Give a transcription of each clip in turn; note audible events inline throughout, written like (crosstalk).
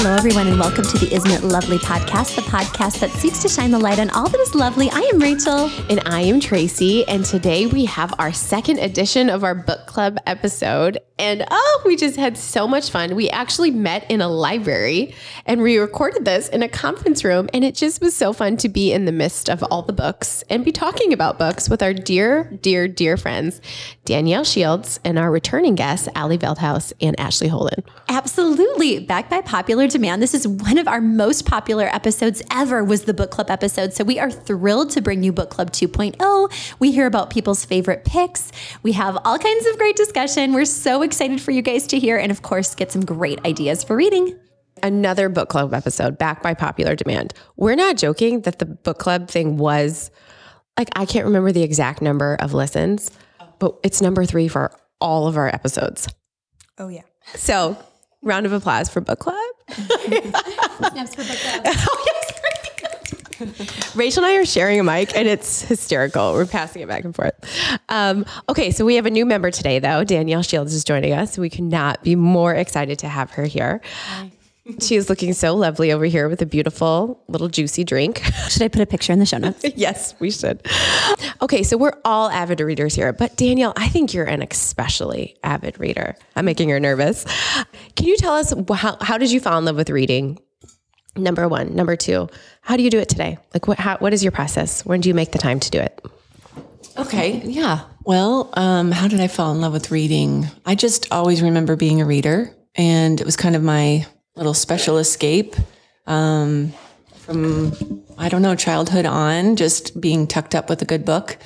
Hello, everyone, and welcome to the Isn't It Lovely podcast, the podcast that seeks to shine the light on all that is lovely. I am Rachel. And I am Tracy. And today we have our second edition of our book club episode. And oh, we just had so much fun. We actually met in a library and we recorded this in a conference room. And it just was so fun to be in the midst of all the books and be talking about books with our dear, dear, dear friends, Danielle Shields, and our returning guests, Alli Veldhouse and Ashley Holen. Absolutely. Backed by popular demand. This is one of our most popular episodes ever was the book club episode. So we are thrilled to bring you book club 2.0. We hear about people's favorite picks. We have all kinds of great discussion. We're so excited for you guys to hear and of course get some great ideas for reading. Another book club episode backed by popular demand. We're not joking that the book club thing was like, I can't remember the exact number of listens, but it's number three for all of our episodes. Oh yeah. So, round of applause for book club. (laughs) Snaps for book club. (laughs) Oh, Rachel and I are sharing a mic and it's hysterical. We're passing it back and forth. Um, okay, so we have a new member today, though. Danielle Shields is joining us. We cannot be more excited to have her here. She is looking so lovely over here with a beautiful little juicy drink. (laughs) Should I put a picture in the show notes? yes, we should. Okay, so we're all avid readers here, but Danielle, I think you're an especially avid reader. I'm making her nervous. Can you tell us how, how did you fall in love with reading? Number one. Number two, how do you do it today? Like, what, how, what is your process? When do you make the time to do it? Okay, yeah. Well, um, how did I fall in love with reading? I just always remember being a reader, and it was kind of my little special escape um, from, I don't know, childhood on, just being tucked up with a good book.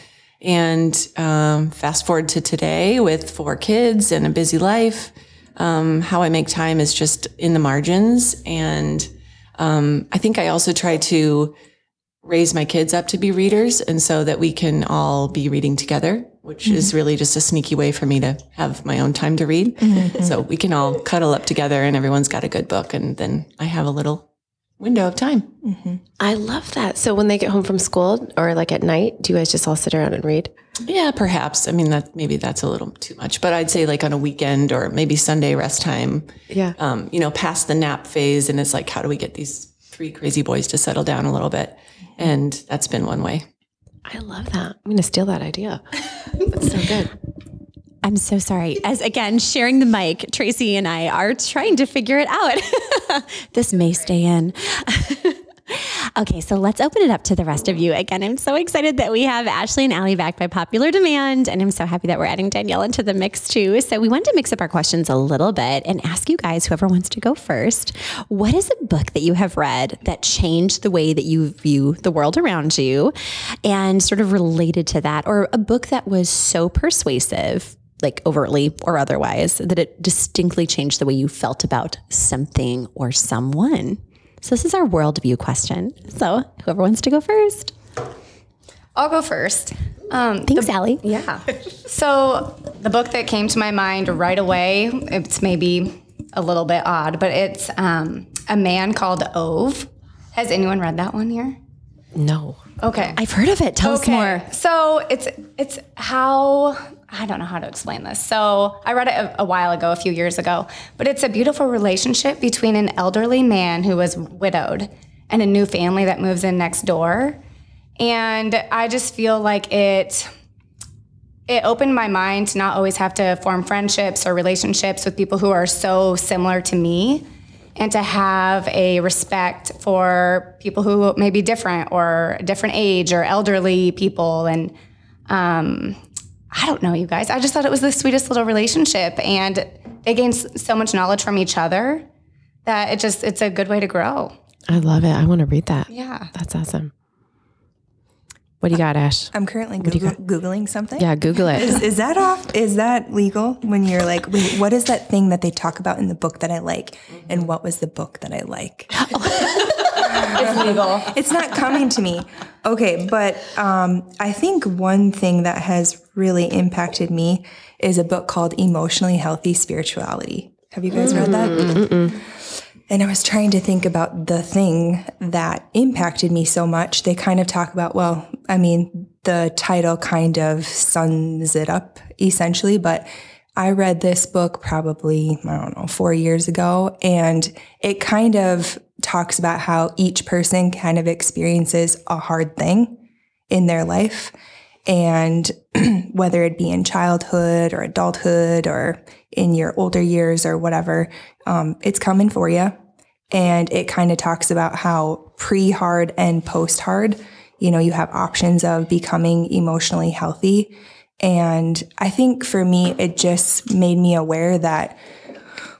And um, fast forward to today with four kids and a busy life. Um, how I make time is just in the margins. And um, I think I also try to raise my kids up to be readers and so that we can all be reading together, which mm-hmm. is really just a sneaky way for me to have my own time to read. Mm-hmm. So we can all cuddle up together and everyone's got a good book. And then I have a little window of time. Mm-hmm. I love that. So when they get home from school or like at night, do you guys just all sit around and read? Yeah, perhaps. I mean, that maybe that's a little too much, but I'd say like on a weekend or maybe Sunday rest time. Yeah. Um, you know, past the nap phase. And it's like, how do we get these three crazy boys to settle down a little bit? And that's been one way. I love that. I'm going to steal that idea. That's so good. (laughs) I'm so sorry. As again, sharing the mic, Tracy and I are trying to figure it out. (laughs) this may stay in. (laughs) Okay, so let's open it up to the rest of you. Again, I'm so excited that we have Ashley and Alli back by popular demand, and I'm so happy that we're adding Danielle into the mix too. So we wanted to mix up our questions a little bit and ask you guys, whoever wants to go first, what is a book that you have read that changed the way that you view the world around you and sort of related to that, or a book that was so persuasive like overtly or otherwise, that it distinctly changed the way you felt about something or someone. So this is our worldview question. So whoever wants to go first. I'll go first. Um, Thanks, the, Alli. Yeah. so the book that came to my mind right away, it's maybe a little bit odd, but it's um, A Man Called Ove. Has anyone read that one here? No. Okay. I've heard of it. Tell okay. us more. So it's it's how I don't know how to explain this. So I read it a, a, while ago, a few years ago, but it's a beautiful relationship between an elderly man who was widowed and a new family that moves in next door. And I just feel like it it opened my mind to not always have to form friendships or relationships with people who are so similar to me and to have a respect for people who may be different or a different age or elderly people and um, I don't know, you guys. I just thought it was the sweetest little relationship, and they gain so much knowledge from each other that it just it's a good way to grow. I love it. I want to read that. Yeah, that's awesome. What do you got, Ash? I'm currently Google- googling something. Yeah, Google it. is, is, that off? Is that legal? When you're like, wait, what is that thing that they talk about in the book that I like, and what was the book that I like? (laughs) it's legal. It's not coming to me. Okay, but um, I think one thing that has really impacted me is a book called Emotionally Healthy Spirituality. Have you guys read that? Mm-mm. And I was trying to think about the thing that impacted me so much. They kind of talk about, well, I mean, the title kind of sums it up essentially, but I read this book probably, I don't know, four years ago, and it kind of talks about how each person kind of experiences a hard thing in their life. And (clears throat) whether it be in childhood or adulthood or in your older years or whatever, um, it's coming for you. And it kind of talks about how pre hard and post hard, you know, you have options of becoming emotionally healthy. And I think for me, it just made me aware that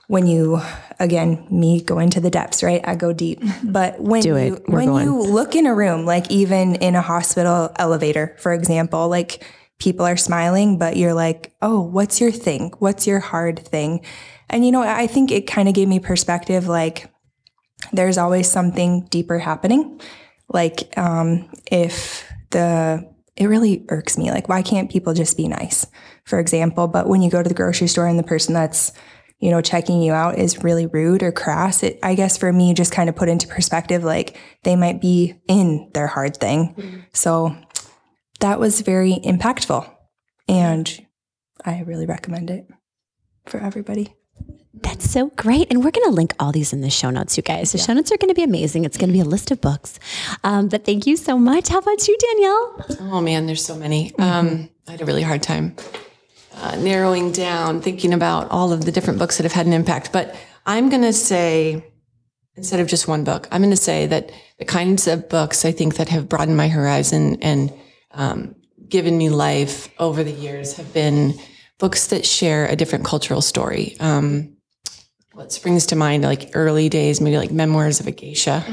when you again me go into the depths right? I go deep. But when Do you We're when going. you look in a room like even in a hospital elevator for example like people are smiling but you're like oh what's your thing? What's your hard thing? And you know i think it kind of gave me perspective like there's always something deeper happening. Like um if the it really irks me like why can't people just be nice for example? But when you go to the grocery store and the person that's you know checking you out is really rude or crass it i guess for me just kind of put into perspective like they might be in their hard thing so that was very impactful and i really recommend it for everybody That's so great. And we're going to link all these in the show notes, you guys. The show notes are going to be amazing. It's going to be a list of books. Um, but thank you so much. How about you, Danielle? Oh man, there's so many. Um, I had a really hard time uh, narrowing down, thinking about all of the different books that have had an impact. But I'm going to say, instead of just one book, I'm going to say that the kinds of books I think that have broadened my horizon and um, given me life over the years have been books that share a different cultural story. Um, what springs to mind, like early days, maybe like Memoirs of a Geisha,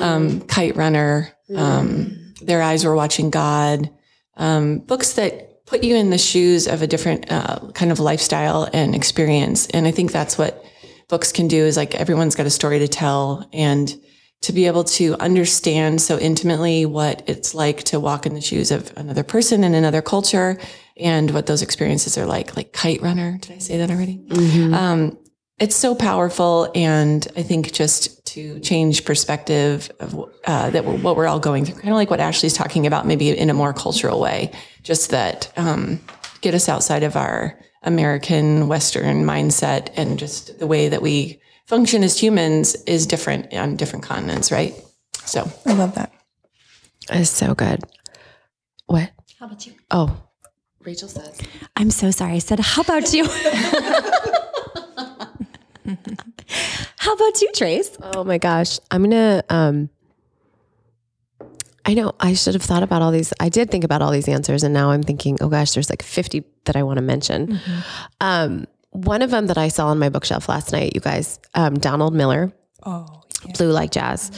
um, Kite Runner, um, Their Eyes Were Watching God, um, books that put you in the shoes of a different uh, kind of lifestyle and experience. And I think that's what books can do is like everyone's got a story to tell and to be able to understand so intimately what it's like to walk in the shoes of another person in another culture and what those experiences are like, like Kite Runner. Did I say that already? Um, it's so powerful and i think just to change perspective of uh, that we're, what we're all going through kind of like what ashley's talking about maybe in a more cultural way just that um, get us outside of our american western mindset and just the way that we function as humans is different on different continents right so i love that It's so good. What? How about you? Oh, Rachel says. I'm so sorry. I said, how about you? (laughs) (laughs) how about you, Trace? Oh my gosh. I'm gonna um I know I should have thought about all these. I did think about all these answers and now I'm thinking, oh gosh, there's like 50 that I want to mention. Um one of them that I saw on my bookshelf last night, you guys, um, Donald Miller, oh Blue Like Jazz.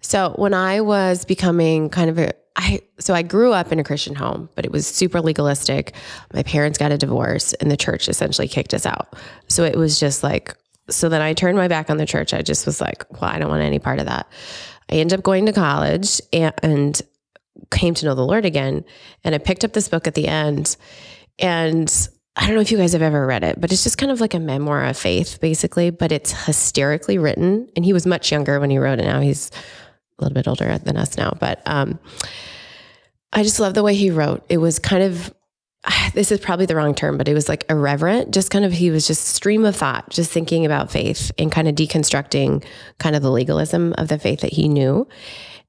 So when I was becoming kind of a I so I grew up in a Christian home, but it was super legalistic. My parents got a divorce and the church essentially kicked us out. So it was just like so then I turned my back on the church. I just was like, well, I don't want any part of that. I ended up going to college and, and came to know the Lord again. And I picked up this book at the end. And I don't know if you guys have ever read it, but it's just kind of like a memoir of faith, basically, but it's hysterically written. And he was much younger when he wrote it. Now he's a little bit older than us now, but um, I just love the way he wrote. It was kind of, (sighs) this is probably the wrong term, but it was like irreverent. Just kind of, he was just stream of thought, just thinking about faith and kind of deconstructing kind of the legalism of the faith that he knew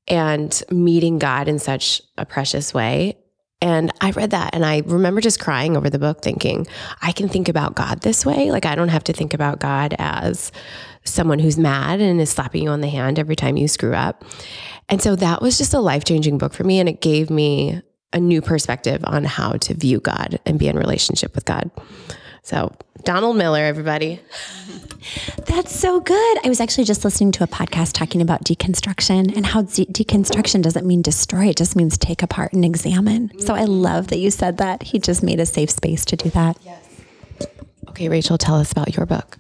and meeting God in such a precious way. And I read that and I remember just crying over the book, thinking, I can think about God this way. Like, I don't have to think about God as someone who's mad and is slapping you on the hand every time you screw up. And so that was just a life changing book for me. And it gave me a new perspective on how to view God and be in relationship with God. So, Donald Miller, everybody. (laughs) That's so good. I was actually just listening to a podcast talking about deconstruction and how de- deconstruction doesn't mean destroy, it just means take apart and examine. So I love that you said that. He just made a safe space to do that. Yes. Okay, Rachel, tell us about your book.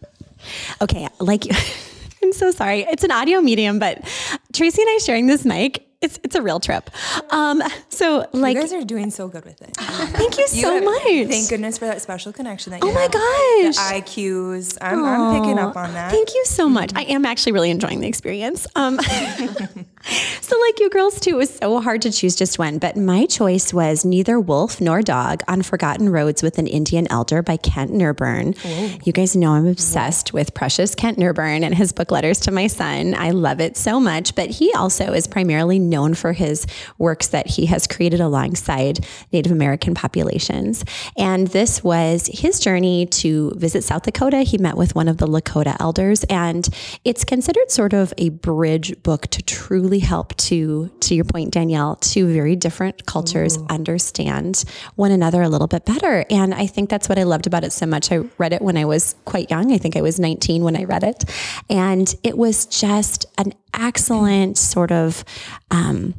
Okay, like (laughs) I'm so sorry. It's an audio medium, but Tracy and I sharing this mic, it's it's a real trip. Um, so like you guys are doing so good with it (gasps) thank you You so have- much. Thank goodness for that special connection that Oh my have. gosh. The IQs. I'm, I'm picking up on that. Thank you so much. I am actually really enjoying the experience. Um, (laughs) (laughs) So, like you girls too, it was so hard to choose just one. But my choice was Neither Wolf Nor Dog on Forgotten Roads with an Indian Elder by Kent Nerburn. Oh. You guys know I'm obsessed with precious Kent Nerburn and his book Letters to My Son. I love it so much. But he also is primarily known for his works that he has created alongside Native American populations. And this was his journey to visit South Dakota. He met with one of the Lakota elders, and it's considered sort of a bridge book to truly help to to your point Danielle to very different cultures understand one another a little bit better. And I think that's what I loved about it so much. I read it when I was quite young. I think I was 19 when I read it. And it was just an excellent sort of um,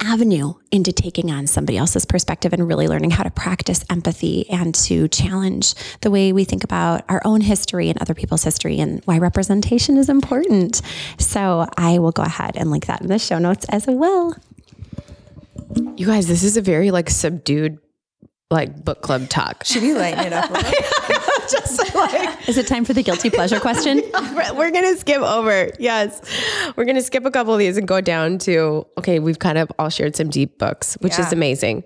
avenue into taking on somebody else's perspective and really learning how to practice empathy and to challenge the way we think about our own history and other people's history and why representation is important. So I will go ahead and link that in the show notes as well. You guys, this is a very like subdued like book club talk. Should we lighten it up a little? (laughs) Just like (laughs) Is it time for the guilty pleasure question? (laughs) we're, we're gonna skip over. Yes, we're gonna skip a couple of these and go down to okay. We've kind of all shared some deep books, which is Yeah. amazing.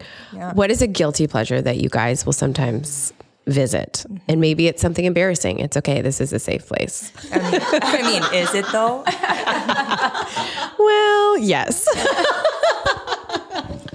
What is a guilty pleasure that you guys will sometimes visit? And maybe it's something embarrassing. It's okay. This is a safe place. I mean, I mean, is it though? Well, yes.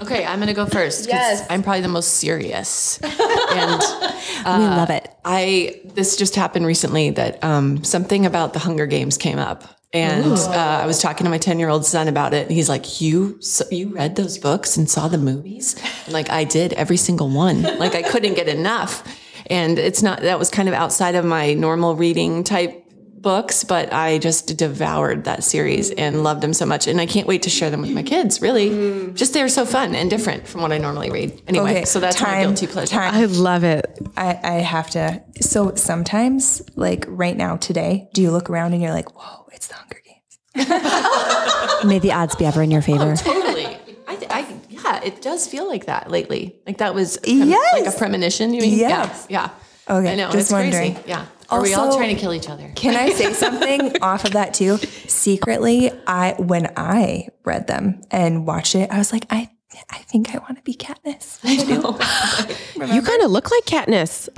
Okay, I'm gonna go first. 'cause Yes. I'm probably the most serious. (laughs) and we love it. I this just happened recently that um, something about the Hunger Games came up, and uh, I was talking to my ten year old son about it, and he's like, "You you read those books and saw the movies?" Like I did every single one. Like I couldn't get enough, and it's not that was kind of outside of my normal reading type books, but I just devoured that series and loved them so much, and I can't wait to share them with my kids. Really, mm. just they're so fun and different from what I normally read. Anyway, Okay, so that's my time- guilty pleasure. time. I love it. I, I have to. So sometimes, like right now, today, do you look around and you're like, whoa, it's the Hunger Games? (laughs) (laughs) May the odds be ever in your favor. Oh, totally. I, th- I, yeah, it does feel like that lately. Like that was prem- like a premonition. You mean? Yes. Yeah. Yeah. Okay, I know. just it's crazy. wondering. Yeah. Are we all trying to kill each other? Can I say (laughs) something off of that too? Secretly, I when I read them and watched it, I was like, I I think I want to be Katniss. (laughs) I know. (laughs) You kind of look like Katniss.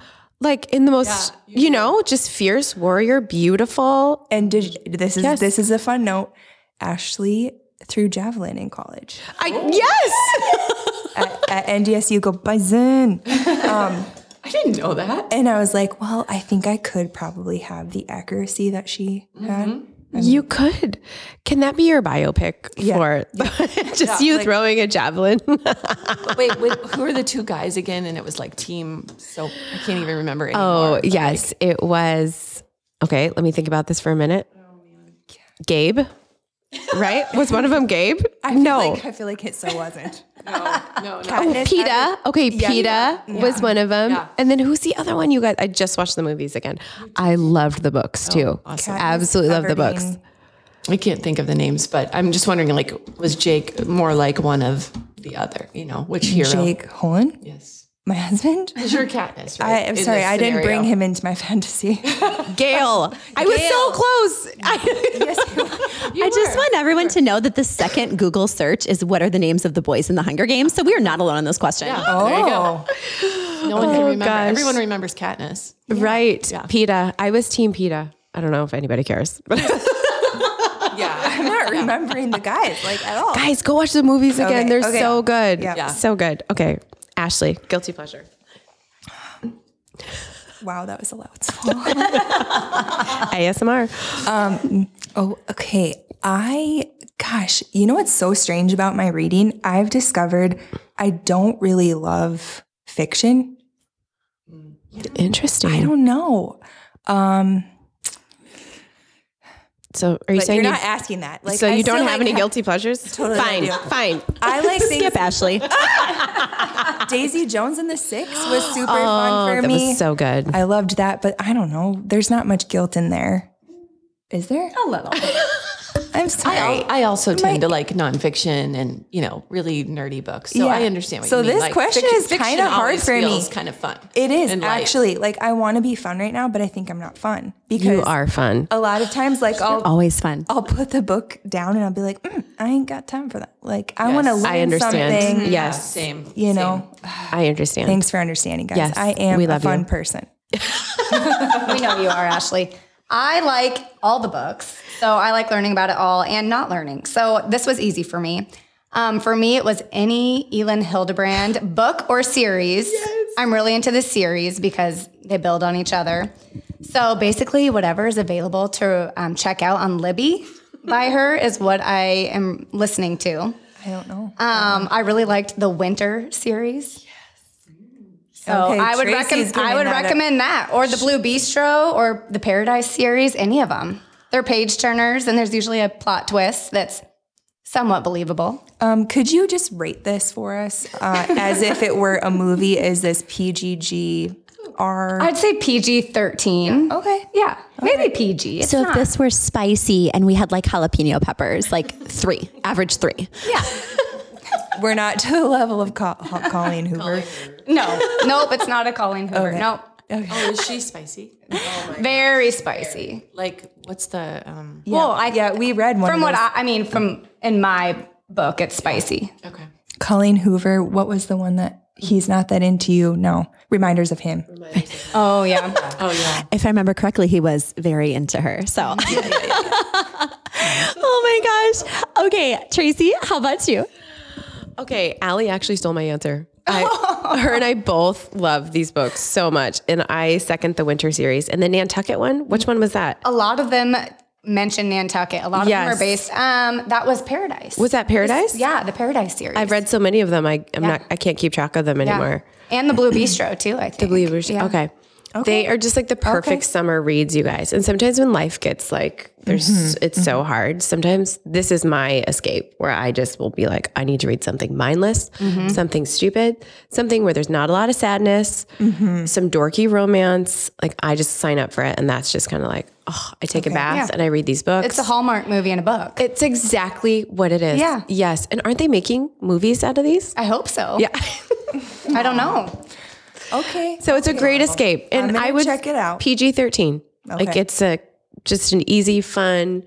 Like in the most, you, know, just fierce warrior, beautiful. And did this is Yes. this is a fun note. Ashley threw javelin in college I yes. at, at NDSU. Go Bison. Um, I didn't know that. And I was like, well, I think I could probably have the accuracy that she had. Mm-hmm. You could. Can that be your biopic for (laughs) (laughs) just you throwing a javelin? (laughs) Wait, wait, who are the two guys again? And it was like team. So I can't even remember oh, anymore. oh, yes. It was. Okay, let me think about this for a minute. Gabe, right? Was one of them Gabe? I feel no. like, I feel like it so wasn't. No, no. Katniss, (laughs) oh, Peeta. Okay, Yeah, Peeta yeah, was one of them. Yeah. And then who's the other one you guys? I just watched the movies again. I loved the books oh, too. awesome. Absolutely love the books. I can't think of the names, but I'm just wondering, like, was Jake more like one of the other? You know, which hero? Jake Holland, Yes. My husband. (laughs) Is your Katniss, I, right? I'm sorry, I didn't bring him into my fantasy. (laughs) Gale. I was so close. I, (laughs) I just want everyone to know that the second Google search is what are the names of the boys in the Hunger Games. So we are not alone on this question. oh, There you go. Oh. No one can oh, remember. gosh. Everyone remembers Katniss. right. Yeah. Peeta. I was team Peeta. I don't know if anybody cares. But Yeah. I'm not remembering the guys like at all. guys, go watch the movies again. Okay, They're okay. so good. Yeah. Yeah. So good. Okay. Ashley, guilty pleasure. Wow, that was a loud. ASMR. (laughs) oh, okay. I, gosh, you know what's so strange about my reading? I've discovered I don't really love fiction. Interesting. I don't know. Um, so are you but saying you're you, not asking that. Like, so I you don't have like any ha- (laughs) guilty pleasures? Totally fine. do. Fine. I like (laughs) things. Skip Ashley. (laughs) Daisy Jones and the Six was super oh, fun for Oh, That me. was so good. I loved that, but I don't know. There's not much guilt in there. Is there? A little. I'm sorry. I, I also tend My- to like nonfiction and you know really nerdy books. So Yeah. I understand what So you mean. So this Like, question fic- is fiction kinda hard always for me. feels Kind of fun. it is and light. actually like I want to be fun right now, but I think I'm not fun because You are fun. a lot of times like I'll Always fun. I'll put the book down and I'll be like, mm, I ain't got time for that. Like I want to Yes. learn I understand. something. Yes, Same. You know, I understand. thanks for understanding, guys. Yes, I am we a love fun you. person. (laughs) we know you are, Ashley. (laughs) I like all the books. So I like learning about it all and not learning. So this was easy for me. Um, for me, it was any Elin Hilderbrand (laughs) book or series. I'm really into the series because they build on each other. So basically, whatever is available to um, check out on Libby by (laughs) her is what I am listening to. I don't know. Um, I really liked the Winter series. So Okay, I would recommend I would that recommend that or the Blue Bistro or the Paradise series, any of them. They're page turners, and there's usually a plot twist that's somewhat believable. Um, could you just rate this for us uh, as if it were a movie? Is this PGG R? I'd say PG thirteen. Okay. Yeah, maybe PG. It's So if not- this were spicy and we had like jalapeno peppers, like three, average three. yeah, We're not to the level of Co- Colleen Hoover. no, nope, it's not a Colleen Hoover. Okay. Nope, Oh, is she spicy? (laughs) very spicy. Like what's the um? Well, I yeah, we read one from of what those. I, I mean from in my book, it's spicy. Okay. Colleen Hoover. What was the one that he's not that into you? No, reminders of him. (laughs) Oh yeah. (laughs) Oh yeah. If I remember correctly, he was very into her. So, oh my gosh. Okay, Tracy, how about you? Okay, Alli actually stole my answer. I, (laughs) her and I both love these books so much, and I second the winter series. And the Nantucket one, which one was that? a lot of them mention Nantucket. A lot of them are based. Um, that was Paradise. Was that Paradise? yeah, the Paradise series. I've read so many of them. I, I'm Yeah. not. I can't keep track of them Yeah. anymore. and the Blue Bistro too. I think The Believers. Yeah. Okay. They are just like the perfect summer reads, you guys. And sometimes when life gets like, there's, mm-hmm. it's so mm-hmm. hard. Sometimes this is my escape where I just will be like, I need to read something mindless, mm-hmm. something stupid, something where there's not a lot of sadness, some dorky romance. Like I just sign up for it. And that's just kind of like, oh, I take a bath Yeah. and I read these books. It's a Hallmark movie and a book. It's exactly what it is. Yeah. Yes. And aren't they making movies out of these? I hope so. Yeah. I don't know. (laughs) Okay. So it's a great escape, and gonna I would check it out. PG thirteen. Like it's a just an easy, fun,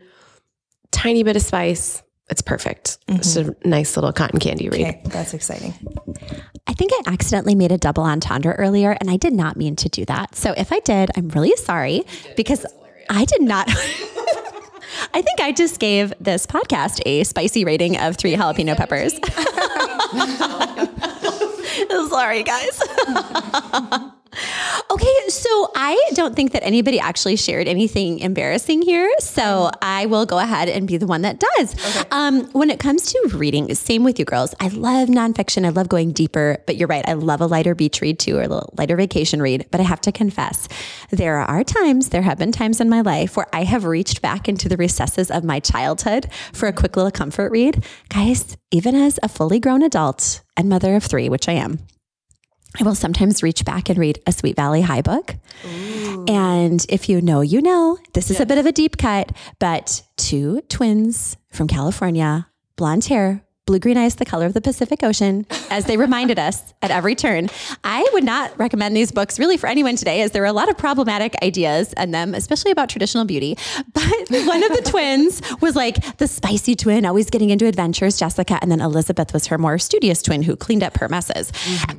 tiny bit of spice. It's perfect. It's a mm-hmm. nice little cotton candy read. Okay, that's exciting. I think I accidentally made a double entendre earlier, and I did not mean to do that. So if I did, I'm really sorry because I did not. (laughs) I think I just gave this podcast a spicy rating of three jalapeno peppers. (laughs) (laughs) (laughs) sorry, guys. (laughs) Okay, so I don't think that anybody actually shared anything embarrassing here. So I will go ahead and be the one that does. Um, when it comes to reading, same with you girls. I love nonfiction. I love going deeper, but you're right. I love a lighter beach read too, or a little lighter vacation read. But I have to confess, there are times, there have been times in my life where I have reached back into the recesses of my childhood for a quick little comfort read. Guys, even as a fully grown adult and mother of three, which I am, I will sometimes reach back and read a Sweet Valley High book. And if you know, you know, this is a bit of a deep cut, but two twins from California, blonde hair, blue green eyes, the color of the Pacific Ocean, as they reminded us at every turn. I would not recommend these books really for anyone today, as there are a lot of problematic ideas in them, especially about traditional beauty. But (laughs) one of the twins was like the spicy twin, always getting into adventures, Jessica, and then Elizabeth was her more studious twin who cleaned up her messes.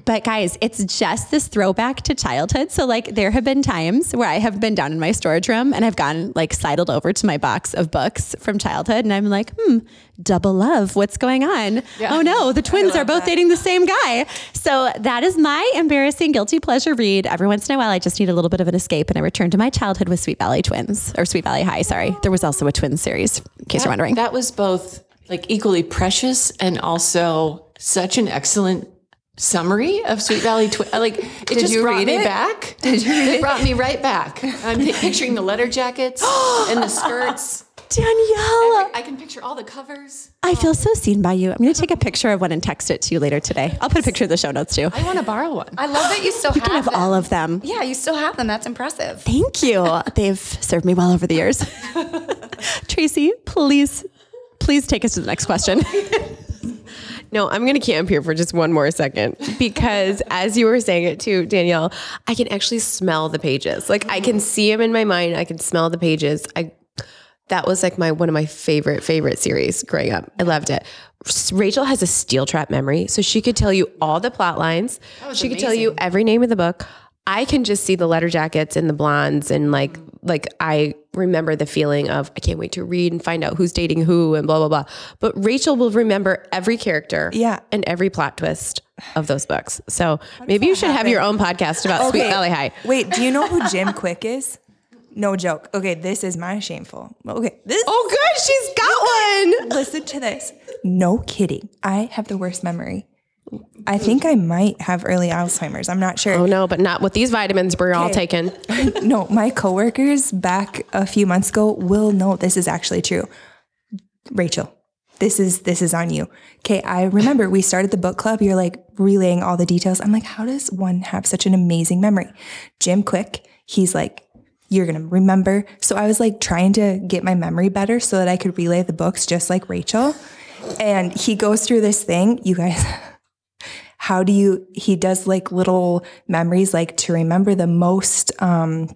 But guys, it's just this throwback to childhood. So like there have been times where I have been down in my storage room and I've gone like sidled over to my box of books from childhood and I'm like, hmm, double love. What's going on? Oh no, the twins are both dating the same guy. So that is my embarrassing guilty pleasure read. Every once in a while, I just need a little bit of an escape and I return to my childhood with Sweet Valley Twins or Sweet Valley High. Sorry. There was also a twin series, in case you're wondering. That was both like equally precious and also such an excellent summary of Sweet Valley Twin. Uh, like it just you brought read me it? back. Did you? read It brought me right back. I'm picturing the letter jackets (gasps) and the skirts. Danielle, I can picture all the covers. I feel so seen by you. I'm going to take a picture of one and text it to you later today. I'll put a picture of the show notes too. I want to borrow one. I love that you still I have, have them. all of them. Yeah, you still have them. That's impressive. Thank you. (laughs) They've served me well over the years. (laughs) Tracy, please Please take us to the next question. No, I'm going to camp here for just one more second because (laughs) as you were saying it too, Danielle, I can actually smell the pages. Like I can see them in my mind. I can smell the pages. I that was like my one of my favorite favorite series growing up. I loved it. Rachel has a steel trap memory, so she could tell you all the plot lines. She could tell you every name of the book. I can just see the letter jackets and the blondes and like like I remember the feeling of I can't wait to read and find out who's dating who and blah blah blah. But Rachel will remember every character, Yeah. and every plot twist of those books. So maybe you should have your own podcast about Sweet Valley High. Wait, do you know who Jim Kwik is? No joke. Okay, this is my shameful. Okay, this. Oh, good, she's got one. Listen to this. No kidding. I have the worst memory. I think I might have early Alzheimer's. I'm not sure. Oh no, but not with these vitamins we're all Okay. taking. (laughs) no, my coworkers back a few months ago will know this is actually true. Rachel, this is this is on you. Okay, I remember we started the book club. You're like relaying all the details. I'm like, how does one have such an amazing memory? Jim Kwik, he's like, you're gonna remember. So I was like trying to get my memory better so that I could relay the books just like Rachel. And he goes through this thing, you guys. (laughs) How do you? He does like little memories, like to remember the most um,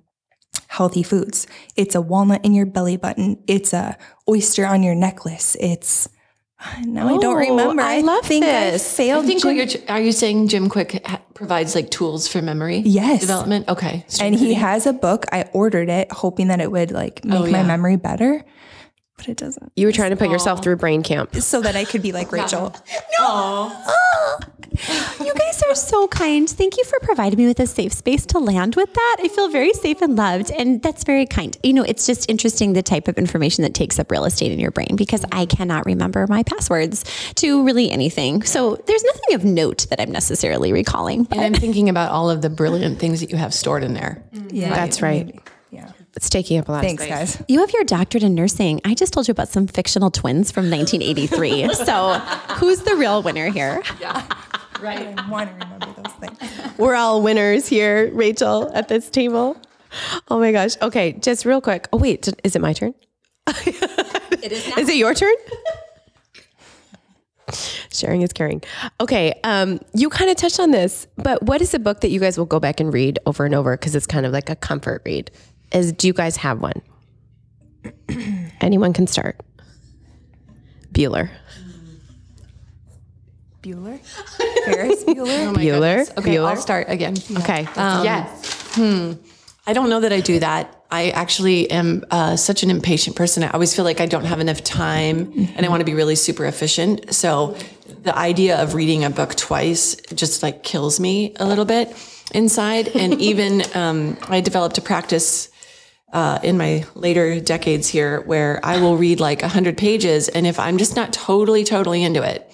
healthy foods. It's a walnut in your belly button. It's a oyster on your necklace. It's now I don't Oh, remember. I love think this. I failed. I think Jim- what you're, are you saying Jim Kwik ha- provides like tools for memory Yes. development? Okay. and he has a book. I ordered it hoping that it would like oh, make my yeah. memory better, but it doesn't. You were trying to put yourself through brain camp. So that I could be like (laughs) Rachel. (laughs) No You guys are so kind. Thank you for providing me with a safe space to land with that. I feel very safe and loved, and that's very kind. You know, it's just interesting the type of information that takes up real estate in your brain because I cannot remember my passwords to really anything. So there's nothing of note that I'm necessarily recalling. But And I'm thinking about all of the brilliant things that you have stored in there. Yeah, That's right. Yeah. It's taking up a lot Thanks, of space. guys. you have your doctorate in nursing. I just told you about some fictional twins from 1983. (laughs) so who's the real winner here? Yeah. Right. I want to remember those things. We're all winners here, Rachel, at this table. Oh my gosh. Okay, just real quick. Oh wait, is it my turn? It is (laughs) Is it your turn? Sharing is caring. Okay, um, you kind of touched on this, but what is a book that you guys will go back and read over and over because it's kind of like a comfort read? Is do you guys have one? (clears throat) Anyone can start. Bueller. Bueller? Ferris Bueller? (laughs) Bueller. Okay, I'll start again. Okay. yes. Hmm. I don't know that I do that. I actually am uh, such an impatient person. I always feel like I don't have enough time and I want to be really super efficient. So the idea of reading a book twice just like kills me a little bit inside. And (laughs) even um, I developed a practice uh, in my later decades here where I will read like a 100 pages. And if I'm just not totally, totally into it,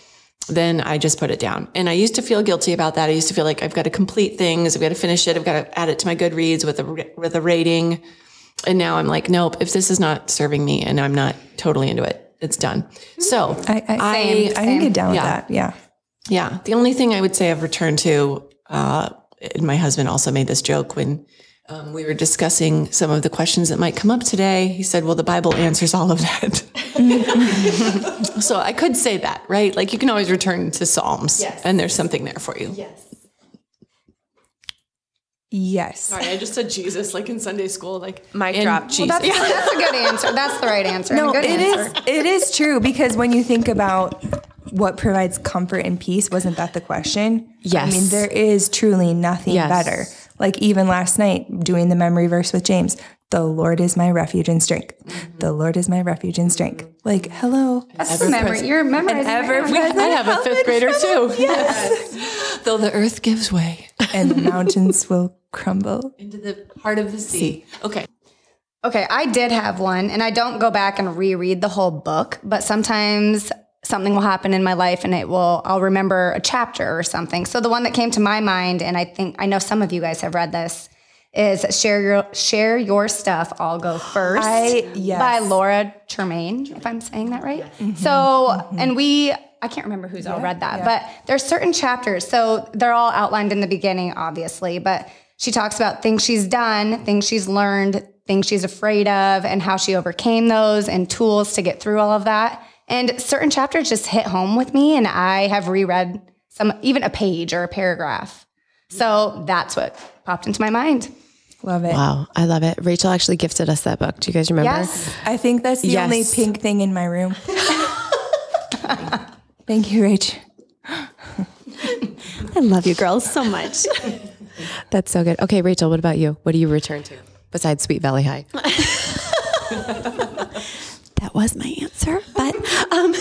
then I just put it down. And I used to feel guilty about that. I used to feel like I've got to complete things. I've got to finish it. I've got to add it to my Goodreads with a with a rating. And now I'm like, nope. If this is not serving me and I'm not totally into it, it's done. So I, I, Same, I can get down with that. Yeah. yeah, the only thing I would say I've returned to, uh, and my husband also made this joke when um, we were discussing some of the questions that might come up today. He said, "Well, the Bible answers all of that." (laughs) so I could say that, right? Like you can always return to Psalms, and there's something there for you. Yes. Yes. Sorry, I just said Jesus like in Sunday school, like Mic and drop. Jesus. That's, that's a good answer. That's the right answer. No, it answer. is. It is true because when you think about what provides comfort and peace, wasn't that the question? Yes. I mean, there is truly nothing Yes. better. Like even last night, doing the memory verse with James, the Lord is my refuge and strength. Mm-hmm. The Lord is my refuge and strength. Mm-hmm. Like, hello. That's the memory. You're memorizing. ever right present I have a fifth in grader too. (laughs) Yes. (laughs) Though the earth gives way (laughs) and the mountains will crumble. into the heart of the sea. Okay. Okay, I did have one, and I don't go back and reread the whole book, but sometimes something will happen in my life and it will I'll remember a chapter or something. So the one that came to my mind, and I think I know some of you guys have read this, is Share Your Share Your Stuff, I'll Go (gasps) First I- yes. by Laura Tremaine, if I'm saying that right. Mm-hmm. So mm-hmm. and we I can't remember who's all read that, but there's certain chapters. So they're all outlined in the beginning, obviously, but she talks about things she's done, things she's learned, things she's afraid of, and how she overcame those and tools to get through all of that. And certain chapters just hit home with me, and I have reread some, even a page or a paragraph. So that's what popped into my mind. Love it. Wow, I love it. Rachel actually gifted us that book. Do you guys remember? Yes. I think that's the Yes. only pink thing in my room. Thank you, Rach. (laughs) I love you girls so much. (laughs) That's so good. Okay, Rachel, what about you? What do you return to besides Sweet Valley High? (laughs) that was my answer. (laughs) Um,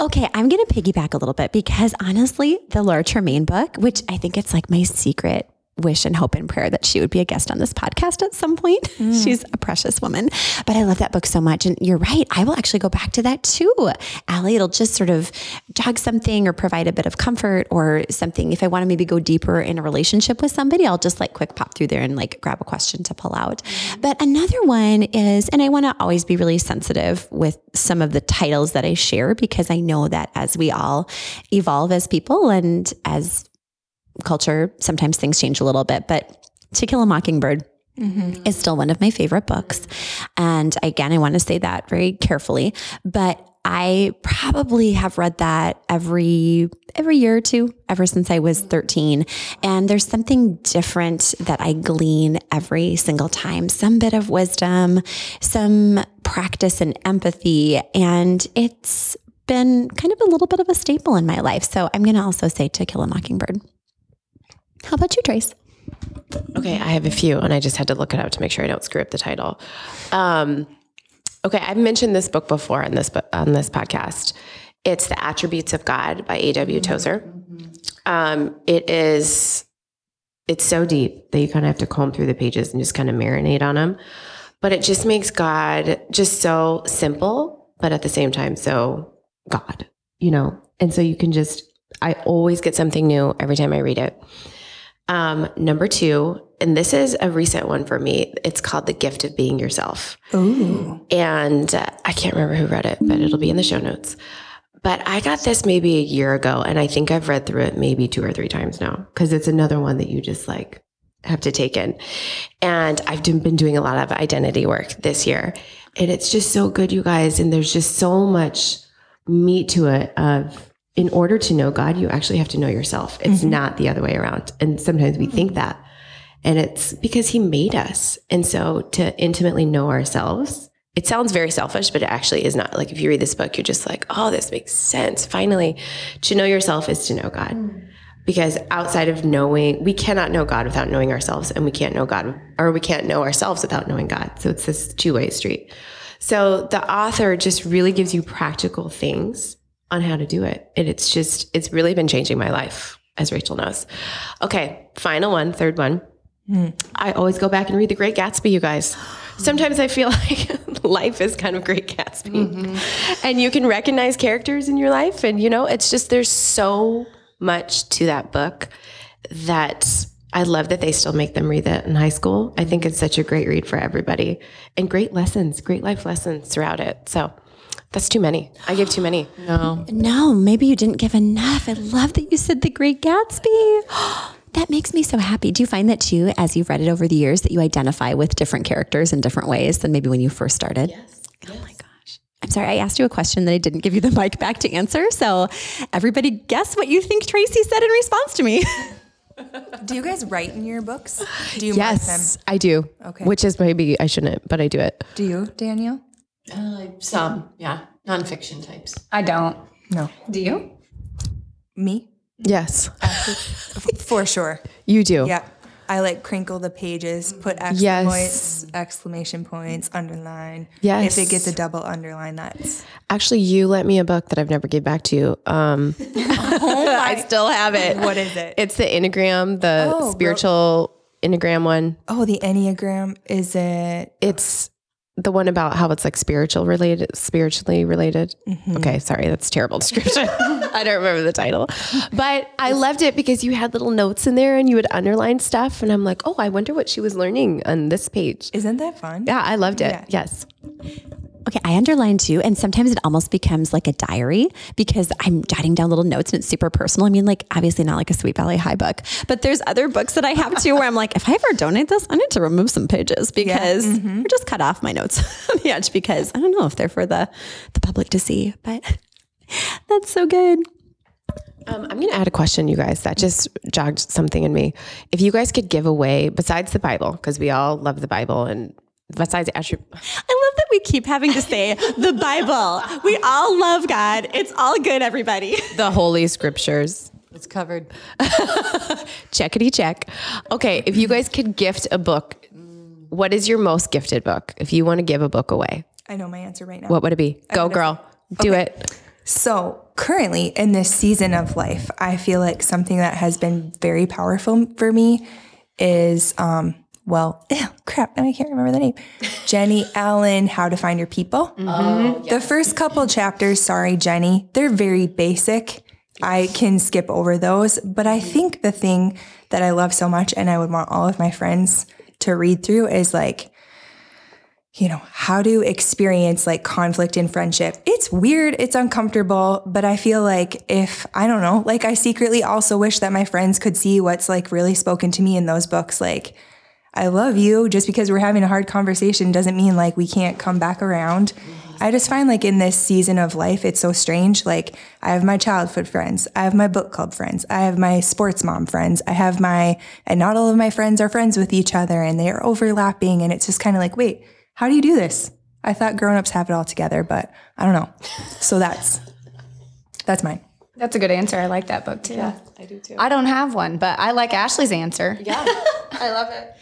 (laughs) okay, I'm going to piggyback a little bit because honestly, the Laura Tremaine book, which I think it's like my secret wish and hope and prayer that she would be a guest on this podcast at some point. (laughs) Mm. She's a precious woman, but I love that book so much. And you're right. I will actually go back to that too. Alli, it'll just sort of jog something or provide a bit of comfort or something. If I want to maybe go deeper in a relationship with somebody, I'll just like quick pop through there and like grab a question to pull out. Mm-hmm. But another one is, and I want to always be really sensitive with some of the titles that I share because I know that as we all evolve as people and as culture, sometimes things change a little bit, but To Kill a Mockingbird mm-hmm. is still one of my favorite books. And again, I want to say that very carefully, but I probably have read that every every year or two ever since I was 13 and there's something different that I glean every single time. Some bit of wisdom some practice and empathy and it's been kind of a little bit of a staple in my life. So I'm going to also say To Kill a Mockingbird how about you, Trace? Okay, I have a few, and I just had to look it up to make sure I don't screw up the title. Um, okay, I've mentioned this book before on this on this podcast. It's The Attributes of God by A.W. Tozer. Um, it is it's so deep that you kind of have to comb through the pages and just kind of marinate on them. But it just makes God just so simple, but at the same time so God, you know. And so you can just I always get something new every time I read it. Um, number two, and this is a recent one for me. It's called The Gift of Being Yourself. Ooh. And uh, I can't remember who read it, but it'll be in the show notes. But I got this maybe a year ago, and I think I've read through it maybe two or three times now because it's another one that you just like have to take in. And I've been doing a lot of identity work this year, and it's just so good, you guys. And there's just so much meat to it of in order to know God, you actually have to know yourself. It's mm-hmm. not the other way around. And sometimes we think that. And it's because he made us. And so to intimately know ourselves, it sounds very selfish, but it actually is not. Like if you read this book, you're just like, oh, this makes sense. Finally, to know yourself is to know God. Mm. Because outside of knowing, we cannot know God without knowing ourselves, and we can't know God, or we can't know ourselves without knowing God. So it's this two way street. So the author just really gives you practical things on how to do it. And it's just, it's really been changing my life, as Rachel knows. Okay, final one, third one. Hmm. I always go back and read The Great Gatsby, you guys. Sometimes I feel (laughs) like life is kind of Great Gatsby. Mm-hmm. And you can recognize characters in your life. And, you know, it's just, there's so much to that book that I love that they still make them read that in high school. I think it's such a great read for everybody and great lessons, great life lessons throughout it. So that's too many. I gave too many. No. No, maybe you didn't give enough. I love that you said The Great Gatsby. (gasps) That makes me so happy. Do you find that too, as you've read it over the years, that you identify with different characters in different ways than maybe when you first started? Yes. Oh my gosh. I'm sorry, I asked you a question that I didn't give you the mic back to answer. So, everybody, guess what you think Tracy said in response to me. (laughs) Do you guys write in your books? Do you mark them? Yes, I do. Okay. Which is maybe I shouldn't, but I do it. Do you, Danielle? Uh, some, yeah, nonfiction types. I don't. No. Do you? Me? Yes, For sure. you do. Yeah. I like crinkle the pages, put exclamation Yes. points, exclamation points, underline. Yes. If it gets a double underline, that's Actually, you lent me a book that I've never gave back to you. Um, (laughs) I still have it. what is it? It's the Enneagram, the Oh, bro- spiritual Enneagram one. Oh, the Enneagram. Is it It's the one about how it's like spiritual related, spiritually related. Mm-hmm. Okay, sorry, that's a terrible description. (laughs) I don't remember the title, but I loved it because you had little notes in there and you would underline stuff, and I'm like, oh, I wonder what she was learning on this page. isn't that fun? Yeah, I loved it. Yeah. Yes. Okay, I underline too. And sometimes it almost becomes like a diary because I'm jotting down little notes and it's super personal. I mean, like, obviously not like a Sweet Valley High book, but there's other books that I have too where I'm like, if I ever donate this, I need to remove some pages because or just cut off my notes (laughs) on the edge because I don't know if they're for the, the public to see. But (laughs) that's so good. Um, I'm going to add a question, you guys, that just jogged something in me. If you guys could give away, besides the Bible, because we all love the Bible, and besides attribute, I love that we keep having to say the Bible. We all love God. It's all good, everybody. the Holy Scriptures, It's covered. (laughs) checkity check. Okay, if you guys could gift a book, what is your most gifted book? If you want to give a book away, I know my answer right now. what would it be? Go, girl. Do it. So, currently in this season of life, I feel like something that has been very powerful for me is, um, well, (laughs) ew, crap, now I can't remember the name. Jennie Allen, How to Find Your People. Mm-hmm. Oh, the first couple chapters, sorry, Jennie, they're very basic. I can skip over those, but I mm-hmm. think the thing that I love so much and I would want all of my friends to read through is like, you know, how to experience like conflict in friendship. It's weird, it's uncomfortable, but I feel like if, I don't know, like I secretly also wish that my friends could see what's like really spoken to me in those books. Like, I love you. Just because we're having a hard conversation doesn't mean like we can't come back around. I just find like in this season of life, it's so strange. Like, I have my childhood friends, I have my book club friends, I have my sports mom friends, I have my, and not all of my friends are friends with each other and they're overlapping. And it's just kind of like, wait, how do you do this? I thought grown-ups have it all together, but I don't know. So that's that's mine. That's a good answer. I like that book too. Yeah, I do too. I don't have one, but I like Ashley's answer. Yeah. I love it.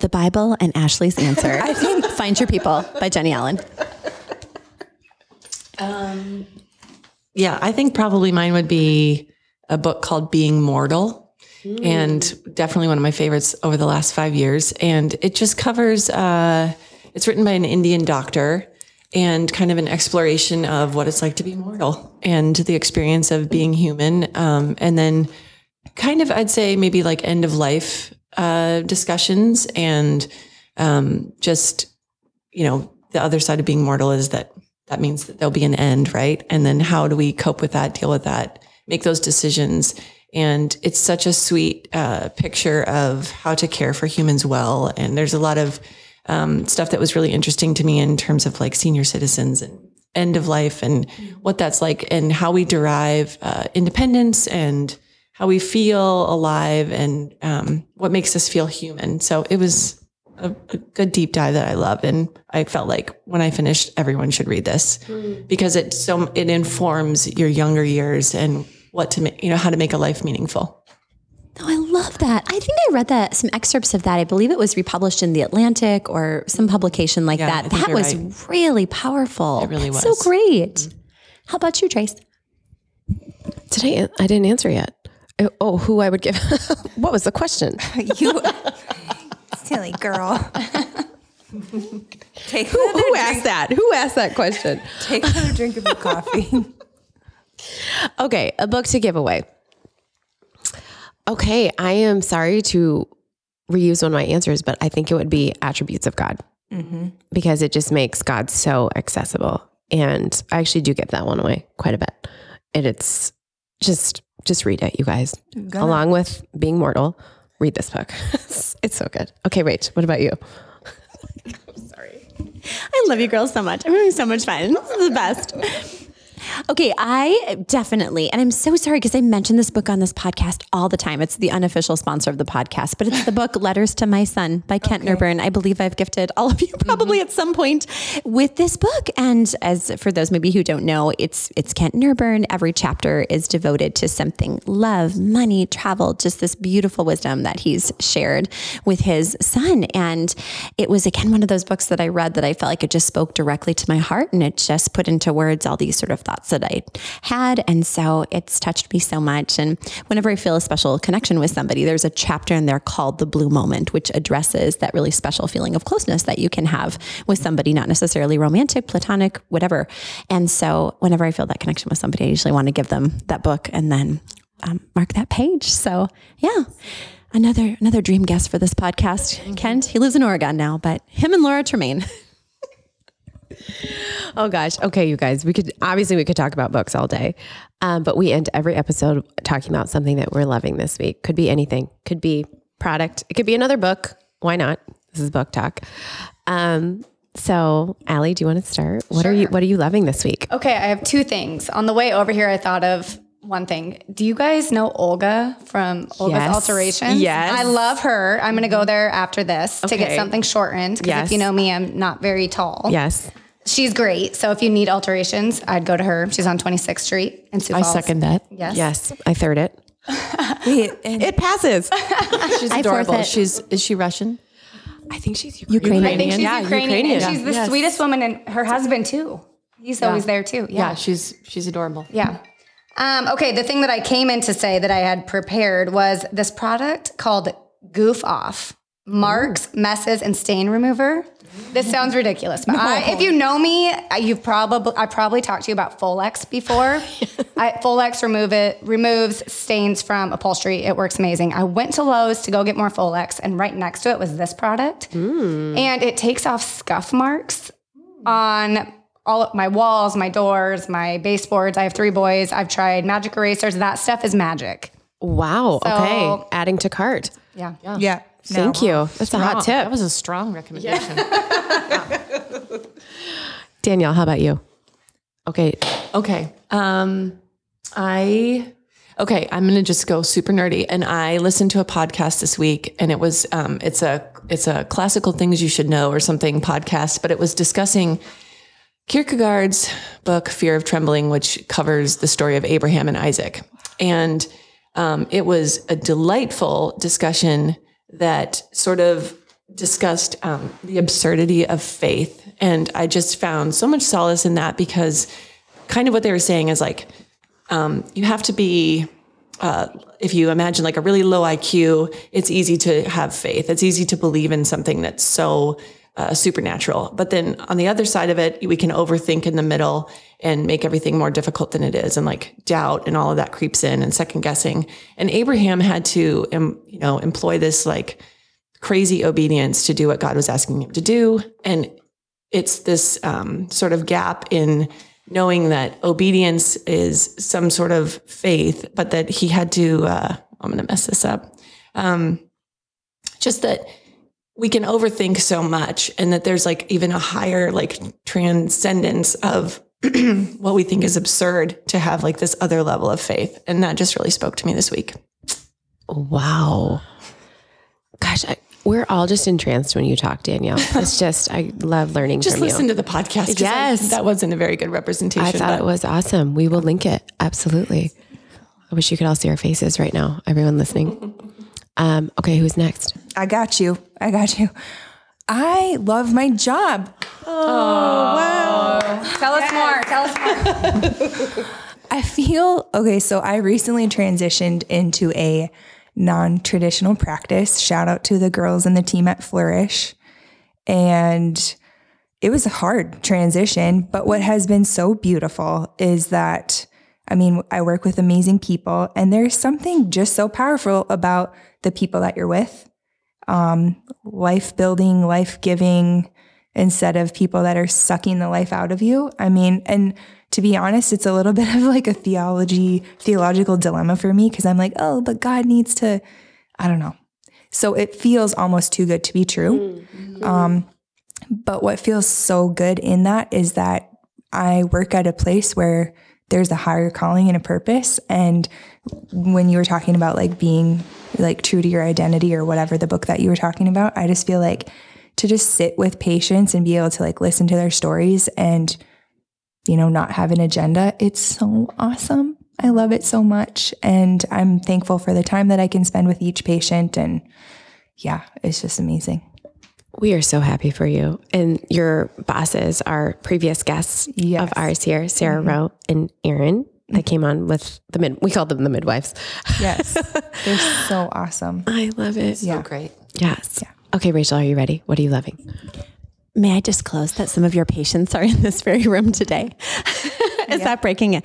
The Bible and Ashley's Answer. (laughs) I think (laughs) Find Your People by Jennie Allen. Um, Yeah, I think probably mine would be a book called Being Mortal. And definitely one of my favorites over the last five years. And it just covers, uh, it's written by an Indian doctor and kind of an exploration of what it's like to be mortal and the experience of being human. Um, and then kind of, I'd say maybe like end of life uh, discussions and um, just, you know, the other side of being mortal is that that means that there'll be an end, right? And then how do we cope with that, deal with that, make those decisions? And it's such a sweet uh, picture of how to care for humans well. And there's a lot of um, stuff that was really interesting to me in terms of like senior citizens and end of life and what that's like and how we derive uh, independence and how we feel alive and um, what makes us feel human. So it was a, a good deep dive that I love, and I felt like when I finished, everyone should read this because it so it informs your younger years and what to make, you know, how to make a life meaningful. Oh, I love that. I think I read that some excerpts of that. I believe it was republished in the Atlantic or some publication like Yeah, that. That was right. really powerful. It really was So was. great. How about you, Trace? Today, I didn't answer yet. Oh, who I would give? (laughs) what was the question? (laughs) You (laughs) silly girl. take Who, who asked that? Who asked that question? take another drink of your coffee. Okay, a book to give away. Okay, I am sorry to reuse one of my answers, but I think it would be attributes of God mm-hmm. because it just makes God so accessible. And I actually do give that one away quite a bit. And it's just just read it, you guys. Along with being mortal, read this book. (laughs) it's so good. Okay, Rach, what about you? (laughs) I'm Sorry. I love you girls so much. I'm having so much fun. This is the best. Okay, I definitely, and I'm so sorry because I mention this book on this podcast all the time. It's the unofficial sponsor of the podcast, but it's the book (laughs) Letters to My Son by Kent Nerburn. I believe I've gifted all of you mm-hmm. probably at some point with this book. And as for those maybe who don't know, it's it's Kent Nerburn. Every chapter is devoted to something love, money, travel, just this beautiful wisdom that he's shared with his son. And it was again one of those books that I read that I felt like it just spoke directly to my heart and it just put into words all these sort of thoughts that I had. And so it's touched me so much. And whenever I feel a special connection with somebody, there's a chapter in there called The Blue Moment, which addresses that really special feeling of closeness that you can have with somebody, not necessarily romantic, platonic, whatever. And so whenever I feel that connection with somebody, I usually want to give them that book and then um, mark that page. So yeah. Another another dream guest for this podcast, Kent. He lives in Oregon now, but him and Laura Tremaine. (laughs) Oh gosh. Okay, you guys. We could obviously we could talk about books all day, um, but we end every episode talking about something that we're loving this week. Could be anything. Could be product. It could be another book. Why not? This is book talk. Um, so, Alli, do you want to start? What are you What are you loving this week? Okay, I have two things. On the way over here, I thought of one thing. Do you guys know Olga from Olga's Yes. Alterations? Yes. I love her. I'm going to go there after this to get something shortened. Because Yes. if you know me, I'm not very tall. Yes, She's great. So if you need alterations, I'd go to her. She's on 26th Street in Sioux I second that. Yes. yes, I third it. (laughs) Wait, It passes. (laughs) She's I adorable. forfeit. She's is she Russian? I think she's Ukrainian. I think she's Yeah, Ukrainian. Ukrainian. And she's the Yes. sweetest woman, and her husband too. He's always there too. Yeah, Yeah. she's she's adorable. Yeah. Um, okay, the thing that I came in to say that I had prepared was this product called Goof Off Marks, Messes, and Stain Remover. This sounds ridiculous, but I, if you know me, you've probably I probably talked to you about Folex before. (laughs) I, Folex remove it removes stains from upholstery. It works amazing. I went to Lowe's to go get more Folex, and right next to it was this product, hmm. and it takes off scuff marks on all of my walls, my doors, my baseboards. I have three boys. I've tried magic erasers. That stuff is magic. Wow. So- okay, adding to cart. Yeah. Yeah. yeah. Thank you. That's a hot tip. That was a strong recommendation. (laughs) Danielle, how about you? Okay. Okay. Um, I okay. I'm gonna just go super nerdy, and I listened to a podcast this week, and it was um, it's a it's a classical things you should know or something podcast, but it was discussing Kierkegaard's book Fear of Trembling, which covers the story of Abraham and Isaac, and um, it was a delightful discussion that sort of discussed um, the absurdity of faith. And I just found so much solace in that because kind of what they were saying is like, um, you have to be, uh, if you imagine like a really low IQ, it's easy to have faith. It's easy to believe in something that's so uh, supernatural. But then on the other side of it, we can overthink in the middle and make everything more difficult than it is. And like doubt and all of that creeps in and second guessing. And Abraham had to, um, you know, employ this like, crazy obedience to do what God was asking him to do. And it's this um, sort of gap in knowing that obedience is some sort of faith, but that he had to, uh, I'm going to mess this up. Um, just that we can overthink so much and that there's like even a higher like transcendence of (clears throat) what we think is absurd to have like this other level of faith. And that just really spoke to me this week. Wow. Gosh, I, we're all just entranced when you talk, Danielle. (laughs) It's just, I love learning Just listen you. to the podcast. 'cause I- Yes. that wasn't a very good representation. I thought it was awesome. We will link it. Absolutely. I wish you could all see our faces right now, everyone listening. (laughs) Um, okay, who's next? I got you. I got you. I love my job. Oh, wow. Tell us more. Tell us more. (laughs) I feel okay. So I recently transitioned into a non traditional practice. Shout out to the girls and the team at Flourish. And it was a hard transition. But what has been so beautiful is that, I mean, I work with amazing people, and there's something just so powerful about the people that you're with. Um, life building, life giving, instead of people that are sucking the life out of you. I mean, and to be honest, it's a little (laughs) bit of like a theology, theological dilemma for me because I'm like, oh, but God needs to, I don't know. So it feels almost too good to be true. Um, but what feels so good in that is that I work at a place where there's a higher calling and a purpose. And when you were talking about like being like true to your identity or whatever the book that you were talking about, I just feel like to just sit with patients and be able to like listen to their stories and, you know, not have an agenda, it's so awesome. I love it so much. And I'm thankful for the time that I can spend with each patient. And yeah, it's just amazing. We are so happy for you. And your bosses are previous guests Yes. of ours here, Sarah mm-hmm. Rowe and Erin, that mm-hmm. came on with the mid, we call them the midwives. Yes. (laughs) They're so awesome. I love it. Yeah. great. Yes. Yeah. Okay, Rachel, are you ready? What are you loving? May I disclose that some of your patients are in this very room today? (laughs) Is that breaking it?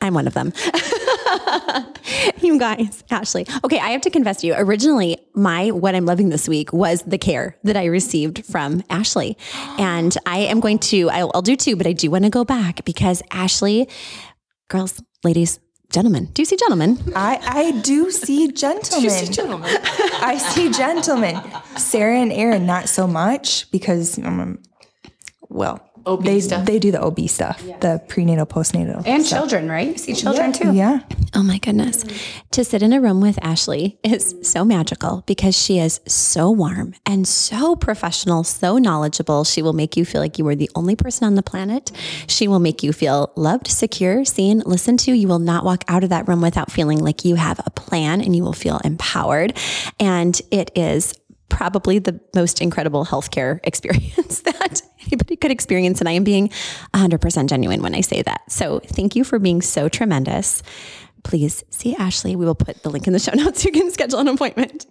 I'm one of them. (laughs) you guys, Ashley. Okay, I have to confess to you. Originally, my what I'm loving this week was the care that I received from Ashley, (gasps) and I am going to. I'll, I'll do two, but I do want to go back because Ashley, girls, ladies, gentlemen. Do you see gentlemen? I, I do see (laughs) gentlemen. Gentlemen. I see gentlemen. Sarah and Erin, not so much because, um, well, OB they, stuff. they do the OB stuff, the prenatal, postnatal. And children, right? You see children too. Yeah. Oh my goodness. To sit in a room with Ashley is so magical because she is so warm and so professional, so knowledgeable. She will make you feel like you are the only person on the planet. She will make you feel loved, secure, seen, listened to. You will not walk out of that room without feeling like you have a plan and you will feel empowered. And it is probably the most incredible healthcare (laughs) experience (laughs) that anybody could experience. And I am being 100% genuine when I say that. So thank you for being so tremendous. Please see Ashley. We will put the link in the show (laughs) notes. You can schedule an appointment.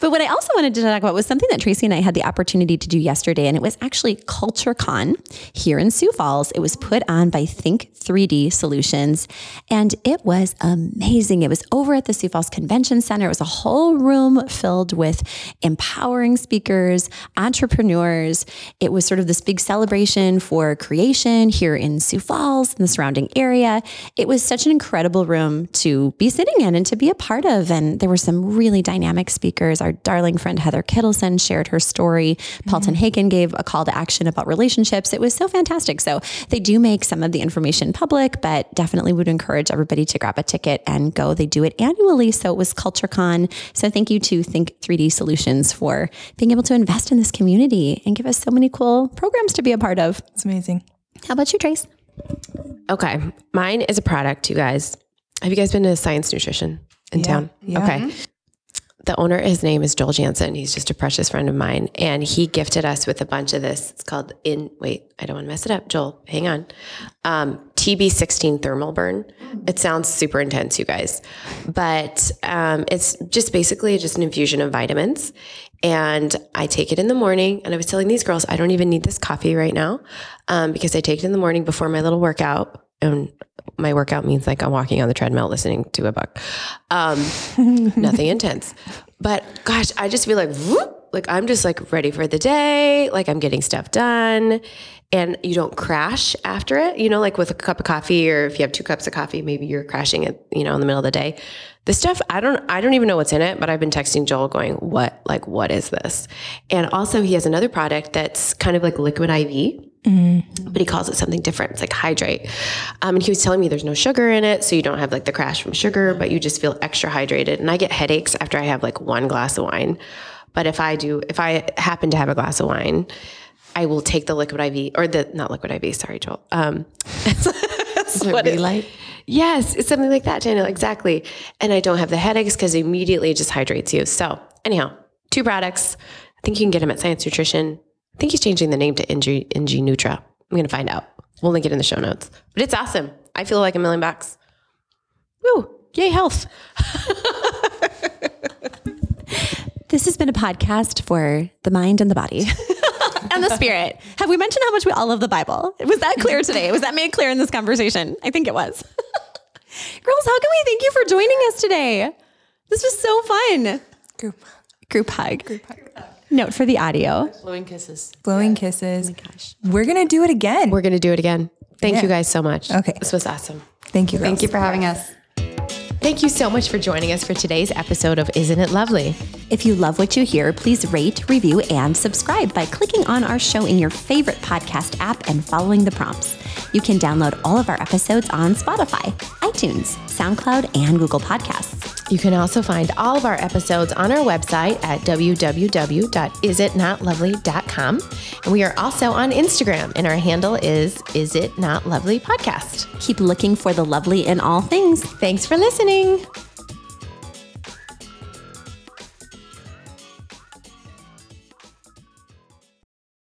But what I also wanted to talk about was something that Tracy and I had the opportunity to do yesterday, and it was actually CultureCon here in Sioux Falls. It was put on by Think 3D Solutions, and it was amazing. It was over at the Sioux Falls Convention Center. It was a whole room filled with empowering speakers, entrepreneurs. It was sort of this big celebration for creation here in Sioux Falls and the surrounding area. It was such an incredible room to be sitting in and to be a part of, and there were some really dynamic speakers. Our darling friend Heather Kittleson shared her story. Paulton mm-hmm. Hagen gave a call to action about relationships. It was so fantastic. So they do make some of the information public, but definitely would encourage everybody to grab a ticket and go. They do it annually. So it was CultureCon. So thank you to Think 3D Solutions for being able to invest in this community and give us so many cool programs to be a part of. It's amazing. How about you, Trace? Okay. Mine is a product, you guys. Have you guys been to Science Nutrition in town? yeah. Okay. Mm-hmm. The owner, his name is Joel Jansen. He's just a precious friend of mine. And he gifted us with a bunch of this. It's called in, wait, I don't want to mess it up. Joel, hang on. Um, TB16 thermal burn. It sounds super intense, you guys. But um, it's just basically just an infusion of vitamins. And I take it in the morning. And I was telling these girls, I don't even need this coffee right now um, because I take it in the morning before my little workout. And my workout means like I'm walking on the treadmill listening to a book. Um, (laughs) nothing intense. But gosh, I just feel like, whoop, like I'm just like ready for the day. Like I'm getting stuff done and you don't crash after it, you know, like with a cup of coffee or if you have two cups of coffee, maybe you're crashing it, you know, in the middle of the day. The stuff, I don't, I don't even know what's in it, but I've been texting Joel going, what, like, what is this? And also he has another product that's kind of like liquid IV but he calls it something different. It's like hydrate. Um, and he was telling me there's no sugar in it, so you don't have like the crash from sugar, but you just feel extra hydrated. And I get headaches after I have like one glass of wine. But if I do, if I happen to have a glass of wine, I will take the liquid IV or the not liquid IV. Sorry, Joel. Um, (laughs) Is it Relight? Yes, it's something like that, Danielle. Exactly. And I don't have the headaches because immediately it just hydrates you. So, anyhow, two products. I think you can get them at Science Nutrition. I think he's changing the name to NG, NG Nutra. I'm going to find out. We'll link it in the show notes. But it's awesome. I feel like a million bucks. Woo! Yay, health. (laughs) This has been a podcast for the mind and the body. (laughs) and the spirit. Have we mentioned how much we all love the Bible? Was that clear (laughs) today? Was that made clear in this conversation? I think it was. Girls, how can we thank you for joining us today? This was so fun. Group. Group hug. Group hug. Note for the audio. Blowing kisses. Blowing kisses. Oh my gosh. We're going to do it again. We're going to do it again. Thank Yeah. you guys so much. Okay. This was awesome. Thank you. Girls. Thank you for having us. Thank you so much for joining us for today's episode of Isn't It Lovely? If you love what you hear, please rate, review, and subscribe by clicking on our show in your favorite podcast app and following the prompts. You can download all of our episodes on Spotify, iTunes, SoundCloud, and Google Podcasts. You can also find all of our episodes on our website at www.isitnotlovely.com. And we are also on Instagram, and our handle is Is It Not Lovely Podcast. Keep looking for the lovely in all things. Thanks for listening.